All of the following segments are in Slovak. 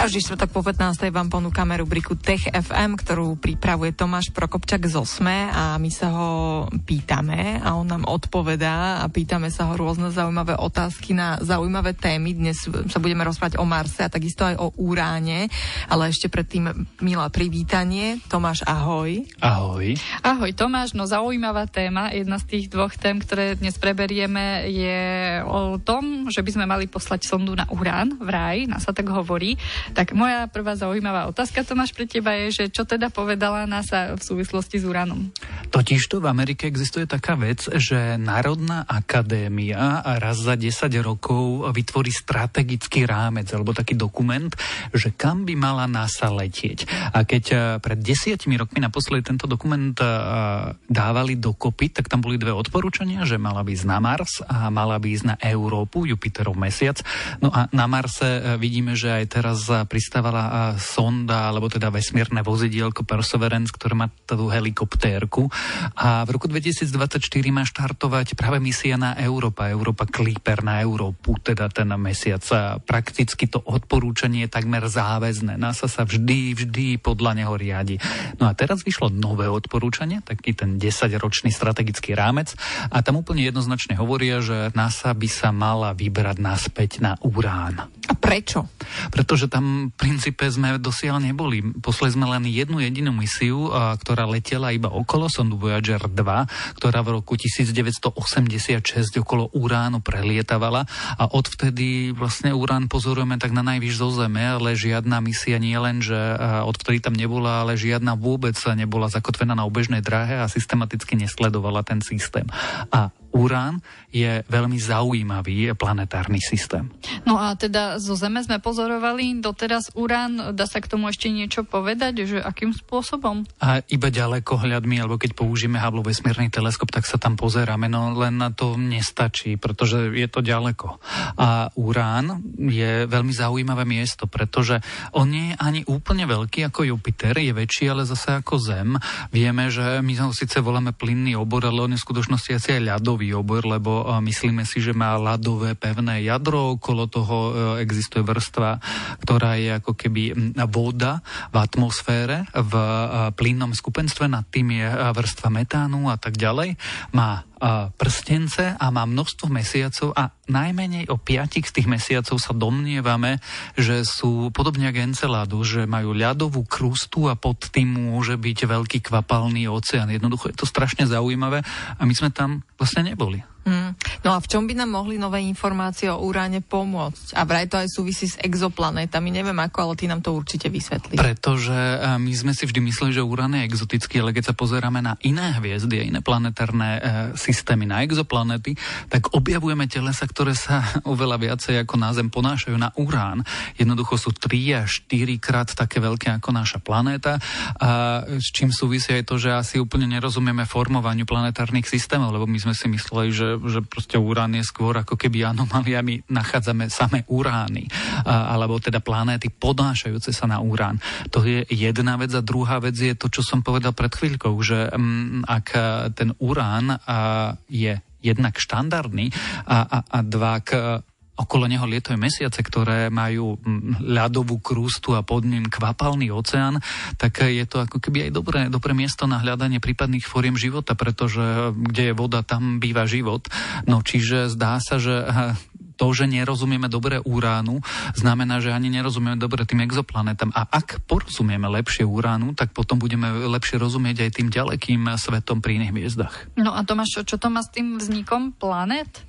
Každý štvrtok po 15. vám ponúkame rubriku Tech FM, ktorú pripravuje Tomáš Prokopčak z Osme a my sa ho pýtame a on nám odpovedá a pýtame sa ho rôzne zaujímavé otázky na zaujímavé témy. Dnes sa budeme rozprávať o Marse a takisto aj o Uráne, ale ešte predtým milá privítanie. Tomáš, ahoj. Ahoj. Ahoj Tomáš, no zaujímavá téma. Jedna z tých dvoch tém, ktoré dnes preberieme, je o tom, že by sme mali poslať sondu na Urán v raj, nás sa tak hovorí. Tak moja prvá zaujímavá otázka, Tomáš, pre teba je, že čo teda povedala NASA v súvislosti s Uránom? Totižto v Amerike existuje taká vec, že Národná akadémia raz za 10 rokov vytvorí strategický rámec alebo taký dokument, že kam by mala NASA letieť. A keď eh, pred desiatimi rokmi naposledy tento dokument eh, dávali dokopy, tak tam boli dve odporúčania, že mala by ísť na Mars a mala by ísť na Európu, Jupiterov mesiac. No a na Marse eh, vidíme, že aj teraz pristávala sonda, alebo teda vesmírne vozidielko Perseverance, ktoré má tú helikoptérku. A v roku 2024 má štartovať práve misia na Európa, Európa Clipper na Európu, teda ten mesiac. A prakticky to odporúčanie je takmer záväzné. NASA sa vždy, vždy podľa neho riadi. No a teraz vyšlo nové odporúčanie, taký ten 10-ročný strategický rámec a tam úplne jednoznačne hovoria, že NASA by sa mala vybrať naspäť na Urán. A prečo? Pretože tam princípe sme dosiaľ neboli. Poslali sme len jednu jedinú misiu, ktorá letela iba okolo sondu Voyager 2, ktorá v roku 1986 okolo Uránu prelietavala a odvtedy vlastne Urán pozorujeme tak na najvyš zo Zeme, ale žiadna misia nie len, že odvtedy tam nebola, ale žiadna vôbec nebola zakotvená na obežnej dráhe a systematicky nesledovala ten systém. A Urán je veľmi zaujímavý planetárny systém. No a teda zo Zeme sme pozorovali doteraz Urán. Dá sa k tomu ešte niečo povedať, že akým spôsobom? A iba ďaleko hľadmi, alebo keď použijeme Hubble vesmírny teleskop, tak sa tam pozeráme, no len na to nestačí, pretože je to ďaleko. A Urán je veľmi zaujímavé miesto, pretože on nie je ani úplne veľký ako Jupiter, je väčší, ale zase ako Zem. Vieme, že my ho síce voláme plynný obor, ale on je v skutočnosti asi aj ľadový obor, lebo myslíme si, že má ľadové pevné jadro, okolo toho e, existuje vrstva, ktorá je ako keby voda v atmosfére, v plynnom skupenstve, nad tým je vrstva metánu a tak ďalej. Má prstence a má množstvo mesiacov a najmenej o piatich z tých mesiacov sa domnievame, že sú podobne ako Enceladu, že majú ľadovú krustu a pod tým môže byť veľký kvapalný oceán. Jednoducho je to strašne zaujímavé a my sme tam vlastne neboli. No a v čom by nám mohli nové informácie o Uráne pomôcť? A vraj to aj súvisí s exoplanetami. Neviem ako, ale ty nám to určite vysvetlí. Pretože e, my sme si vždy mysleli, že Urán je exotický, ale keď sa pozeráme na iné hviezdy iné planetárne e, systémy, na exoplanety, tak objavujeme telesa, ktoré sa oveľa viacej ako na Zem ponášajú na Urán. Jednoducho sú 3 až 4 krát také veľké ako naša planéta. A s čím súvisí aj to, že asi úplne nerozumieme formovaniu planetárnych systémov, lebo my sme si mysleli, že že proste urán je skôr ako keby anomália, my nachádzame samé urány, alebo teda planéty podnášajúce sa na urán. To je jedna vec a druhá vec je to, čo som povedal pred chvíľkou, že mm, ak ten urán je jednak štandardný a, a, a dva, okolo neho lietajú mesiace, ktoré majú mm, ľadovú krústu a pod ním kvapalný oceán, tak je to ako keby aj dobré, dobré miesto na hľadanie prípadných fóriem života, pretože kde je voda, tam býva život. No čiže zdá sa, že to, že nerozumieme dobre uránu, znamená, že ani nerozumieme dobre tým exoplanetám. A ak porozumieme lepšie uránu, tak potom budeme lepšie rozumieť aj tým ďalekým svetom pri iných hviezdach. No a Tomáš, čo to má s tým vznikom planet?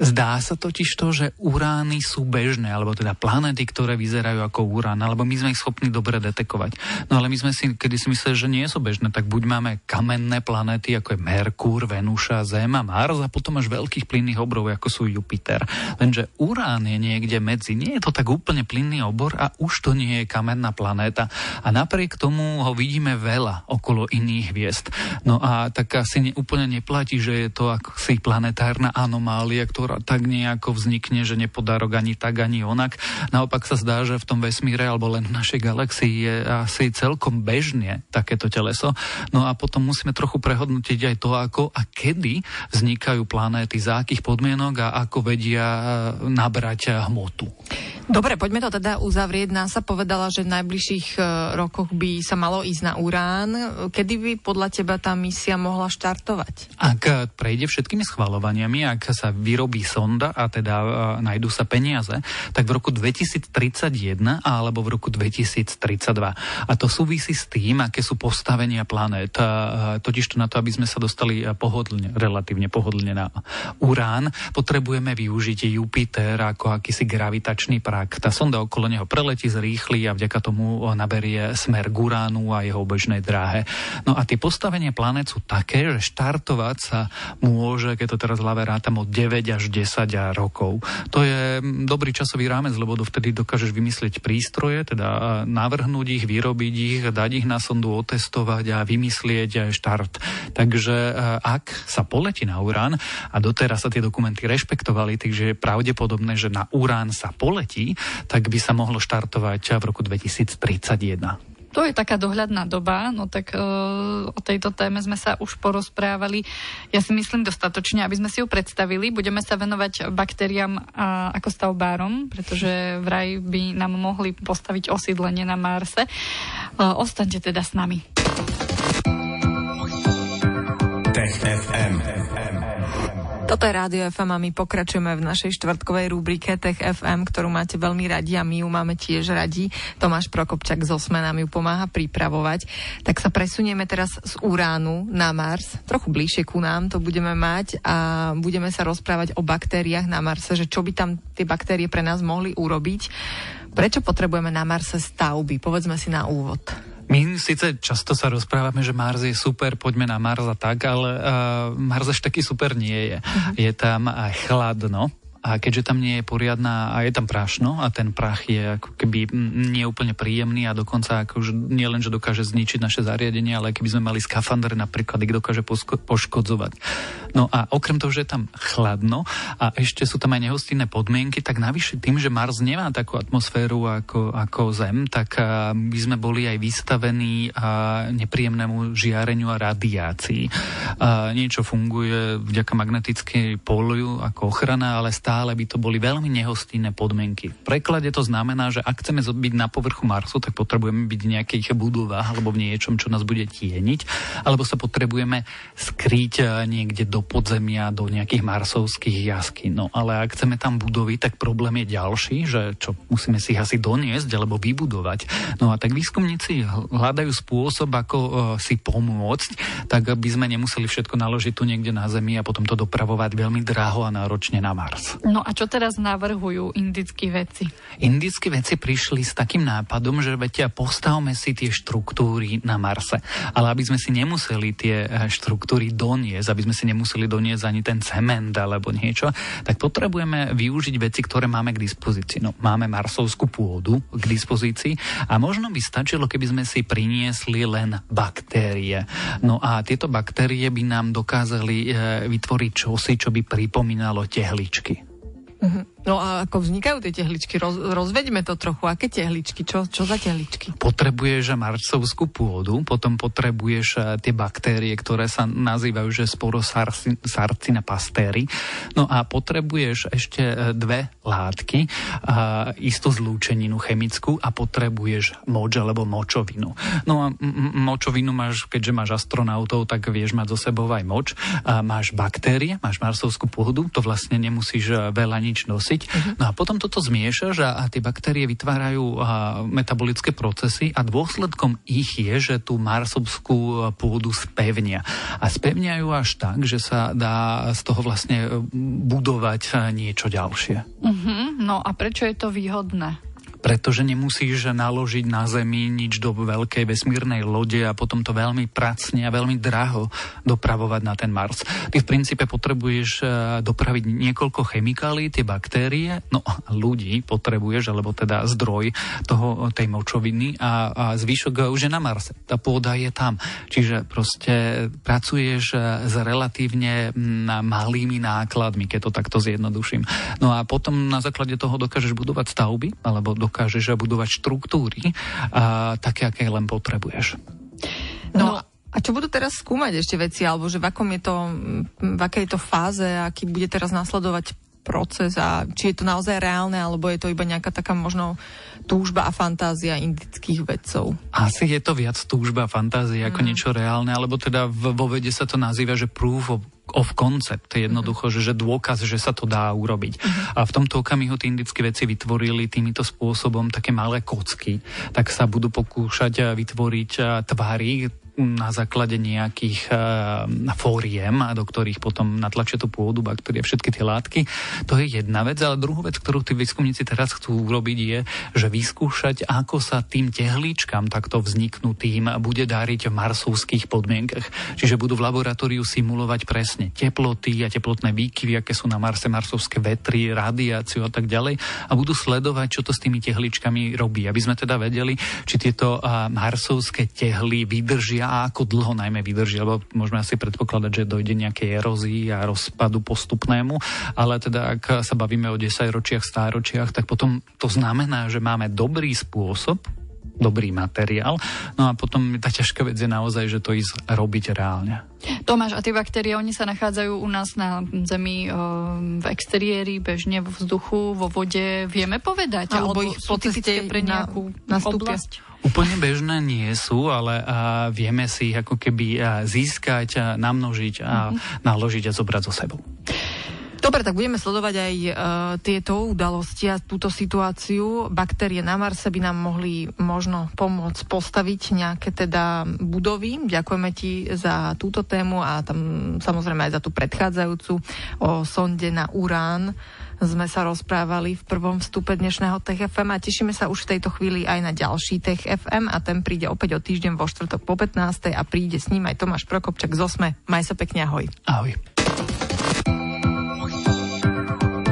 Zdá sa totiž to, že urány sú bežné, alebo teda planéty, ktoré vyzerajú ako urán, alebo my sme ich schopní dobre detekovať. No ale my sme si, kedy si mysleli, že nie sú bežné, tak buď máme kamenné planéty, ako je Merkúr, Venúša, Zem a Mars, a potom až veľkých plynných obrov, ako sú Jupiter. Lenže urán je niekde medzi. Nie je to tak úplne plynný obor a už to nie je kamenná planéta. A napriek tomu ho vidíme veľa okolo iných hviezd. No a tak asi ne, úplne neplatí, že je to ako si planetárna anomália, ktorá tak nejako vznikne, že nepodarok ani tak, ani onak. Naopak sa zdá, že v tom vesmíre alebo len v našej galaxii je asi celkom bežne takéto teleso. No a potom musíme trochu prehodnotiť aj to, ako a kedy vznikajú planéty, za akých podmienok a ako vedia nabrať hmotu. Dobre, poďme to teda uzavrieť. NASA povedala, že v najbližších e, rokoch by sa malo ísť na Urán. Kedy by podľa teba tá misia mohla štartovať? Ak prejde všetkými schvalovaniami, ak sa vyrobí sonda a teda uh, nájdú sa peniaze, tak v roku 2031 alebo v roku 2032. A to súvisí s tým, aké sú postavenia planét. Uh, totiž to na to, aby sme sa dostali pohodlne, relatívne pohodlne na Urán, potrebujeme využiť Jupiter ako akýsi gravitačný prak. Tá sonda okolo neho preletí, zrýchli a vďaka tomu naberie smer k Uránu a jeho obežnej dráhe. No a tie postavenia planét sú také, že štartovať sa môže, keď to teraz hlave rátam, od 9 až 10 rokov. To je dobrý časový rámec, lebo dovtedy dokážeš vymyslieť prístroje, teda navrhnúť ich, vyrobiť ich, dať ich na sondu, otestovať a vymyslieť štart. Takže ak sa poletí na Urán, a doteraz sa tie dokumenty rešpektovali, takže je pravdepodobné, že na Urán sa poletí, tak by sa mohlo štartovať v roku 2031. To je taká dohľadná doba, no tak uh, o tejto téme sme sa už porozprávali. Ja si myslím dostatočne, aby sme si ju predstavili. Budeme sa venovať baktériám uh, ako stavbárom, pretože vraj by nám mohli postaviť osídlenie na Marse. Uh, ostaňte teda s nami. Tech FM. Toto je Rádio FM a my pokračujeme v našej štvrtkovej rubrike Tech FM, ktorú máte veľmi radi a my ju máme tiež radi. Tomáš Prokopčak z Osme nám ju pomáha pripravovať. Tak sa presunieme teraz z Uránu na Mars. Trochu bližšie ku nám to budeme mať a budeme sa rozprávať o baktériách na Marse, že čo by tam tie baktérie pre nás mohli urobiť. Prečo potrebujeme na Marse stavby? Povedzme si na úvod. My síce často sa rozprávame, že Mars je super, poďme na Mars a tak, ale uh, Mars až taký super nie je. Uh-huh. Je tam aj chladno, a keďže tam nie je poriadna a je tam prášno a ten prach je ako keby nie úplne príjemný a dokonca ako už nie len, že dokáže zničiť naše zariadenie, ale keby sme mali skafandre napríklad, ich dokáže poškodzovať. No a okrem toho, že je tam chladno a ešte sú tam aj nehostinné podmienky, tak navyše tým, že Mars nemá takú atmosféru ako, ako Zem, tak by sme boli aj vystavení nepríjemnému žiareniu a radiácii. A niečo funguje vďaka magnetickej pólu ako ochrana, ale stále stále by to boli veľmi nehostinné podmienky. V preklade to znamená, že ak chceme byť na povrchu Marsu, tak potrebujeme byť v nejakých budovách alebo v niečom, čo nás bude tieniť, alebo sa potrebujeme skrýť eh, niekde do podzemia, do nejakých marsovských jaský. No ale ak chceme tam budovy, tak problém je ďalší, že čo musíme si ich asi doniesť alebo vybudovať. No a tak výskumníci hľadajú spôsob, ako uh, si pomôcť, tak aby sme nemuseli všetko naložiť tu niekde na Zemi a potom to dopravovať veľmi draho a náročne na Mars. No a čo teraz navrhujú indickí veci? Indickí veci prišli s takým nápadom, že vedia, postavme si tie štruktúry na Marse. Ale aby sme si nemuseli tie eh, štruktúry doniesť, aby sme si nemuseli doniesť ani ten cement alebo niečo, tak potrebujeme využiť veci, ktoré máme k dispozícii. No, máme marsovskú pôdu k dispozícii a možno by stačilo, keby sme si priniesli len baktérie. No a tieto baktérie by nám dokázali e, vytvoriť čosi, čo by pripomínalo tehličky. Mm-hmm. No a ako vznikajú tie tehličky? Roz, rozveďme to trochu. Aké tehličky? Čo, čo za tehličky? Potrebuješ marcovskú pôdu, potom potrebuješ eh, tie baktérie, ktoré sa nazývajú, že sporosarcina pastéry. No a potrebuješ ešte eh, dve látky, a istú zlúčeninu chemickú a potrebuješ moč alebo močovinu. No a močovinu máš, keďže máš astronautov, tak vieš mať zo sebou aj moč. A máš baktérie, máš marsovskú pôdu, to vlastne nemusíš veľa nič nosiť nosiť. Uh-huh. No a potom toto zmiešaš a, a tie baktérie vytvárajú a, metabolické procesy a dôsledkom ich je, že tú marsovskú pôdu spevnia. A spevňajú až tak, že sa dá z toho vlastne e, budovať niečo ďalšie. Uh-huh. No a prečo je to výhodné? Pretože nemusíš naložiť na Zemi nič do veľkej vesmírnej lode a potom to veľmi pracne a veľmi draho dopravovať na ten Mars. Ty v princípe potrebuješ e, dopraviť niekoľko chemikálií, tie baktérie, no ľudí potrebuješ, alebo teda zdroj toho, tej močoviny a, a zvyšok už je na Marse. Tá pôda je tam. Čiže proste pracuješ e, s relatívne malými nákladmi, keď to takto zjednoduším. No a potom na základe toho dokážeš budovať stavby, alebo do dokážeš budovať štruktúry a, také, aké len potrebuješ. No, no a čo budú teraz skúmať ešte veci, alebo že v, akom je to, v akej je to fáze, aký bude teraz nasledovať proces a či je to naozaj reálne, alebo je to iba nejaká taká možno túžba a fantázia indických vedcov? Asi je to viac túžba a fantázia ako mm. niečo reálne, alebo teda vo vede sa to nazýva, že proof of of concept, jednoducho, že, že dôkaz, že sa to dá urobiť. Mm-hmm. A v tomto okamihu tí indické veci vytvorili týmto spôsobom také malé kocky, tak sa budú pokúšať vytvoriť tvary, na základe nejakých uh, fóriem, do ktorých potom natlačia tú pôdu, baktérie, všetky tie látky. To je jedna vec, ale druhú vec, ktorú tí výskumníci teraz chcú urobiť, je, že vyskúšať, ako sa tým tehlíčkam takto vzniknutým bude dáriť v marsovských podmienkach. Čiže budú v laboratóriu simulovať presne teploty a teplotné výkyvy, aké sú na Marse, marsovské vetry, radiáciu a tak ďalej a budú sledovať, čo to s tými tehličkami robí, aby sme teda vedeli, či tieto uh, marsovské tehly vydržia a ako dlho najmä vydržia, lebo môžeme asi predpokladať, že dojde nejakej erózii a rozpadu postupnému, ale teda ak sa bavíme o 10 ročiach, stáročiach, tak potom to znamená, že máme dobrý spôsob, dobrý materiál. No a potom tá ťažká vec je naozaj, že to ísť robiť reálne. Tomáš, a tie baktérie, oni sa nachádzajú u nás na Zemi v exteriéri, bežne vo vzduchu, vo vode. Vieme povedať? Alebo, alebo ich po ceste pre nejakú na, oblasť? Úplne bežné nie sú, ale a, vieme si ich ako keby a, získať, a, namnožiť a mm-hmm. naložiť a zobrať so sebou. Dobre, tak budeme sledovať aj uh, tieto udalosti a túto situáciu. Baktérie na Marse by nám mohli možno pomôcť postaviť nejaké teda budovy. Ďakujeme ti za túto tému a tam samozrejme aj za tú predchádzajúcu o sonde na Urán sme sa rozprávali v prvom vstupe dnešného Tech FM a tešíme sa už v tejto chvíli aj na ďalší Tech FM a ten príde opäť o týždeň vo štvrtok po 15. a príde s ním aj Tomáš Prokopčak z Osme. Maj sa pekne, ahoj. Ahoj.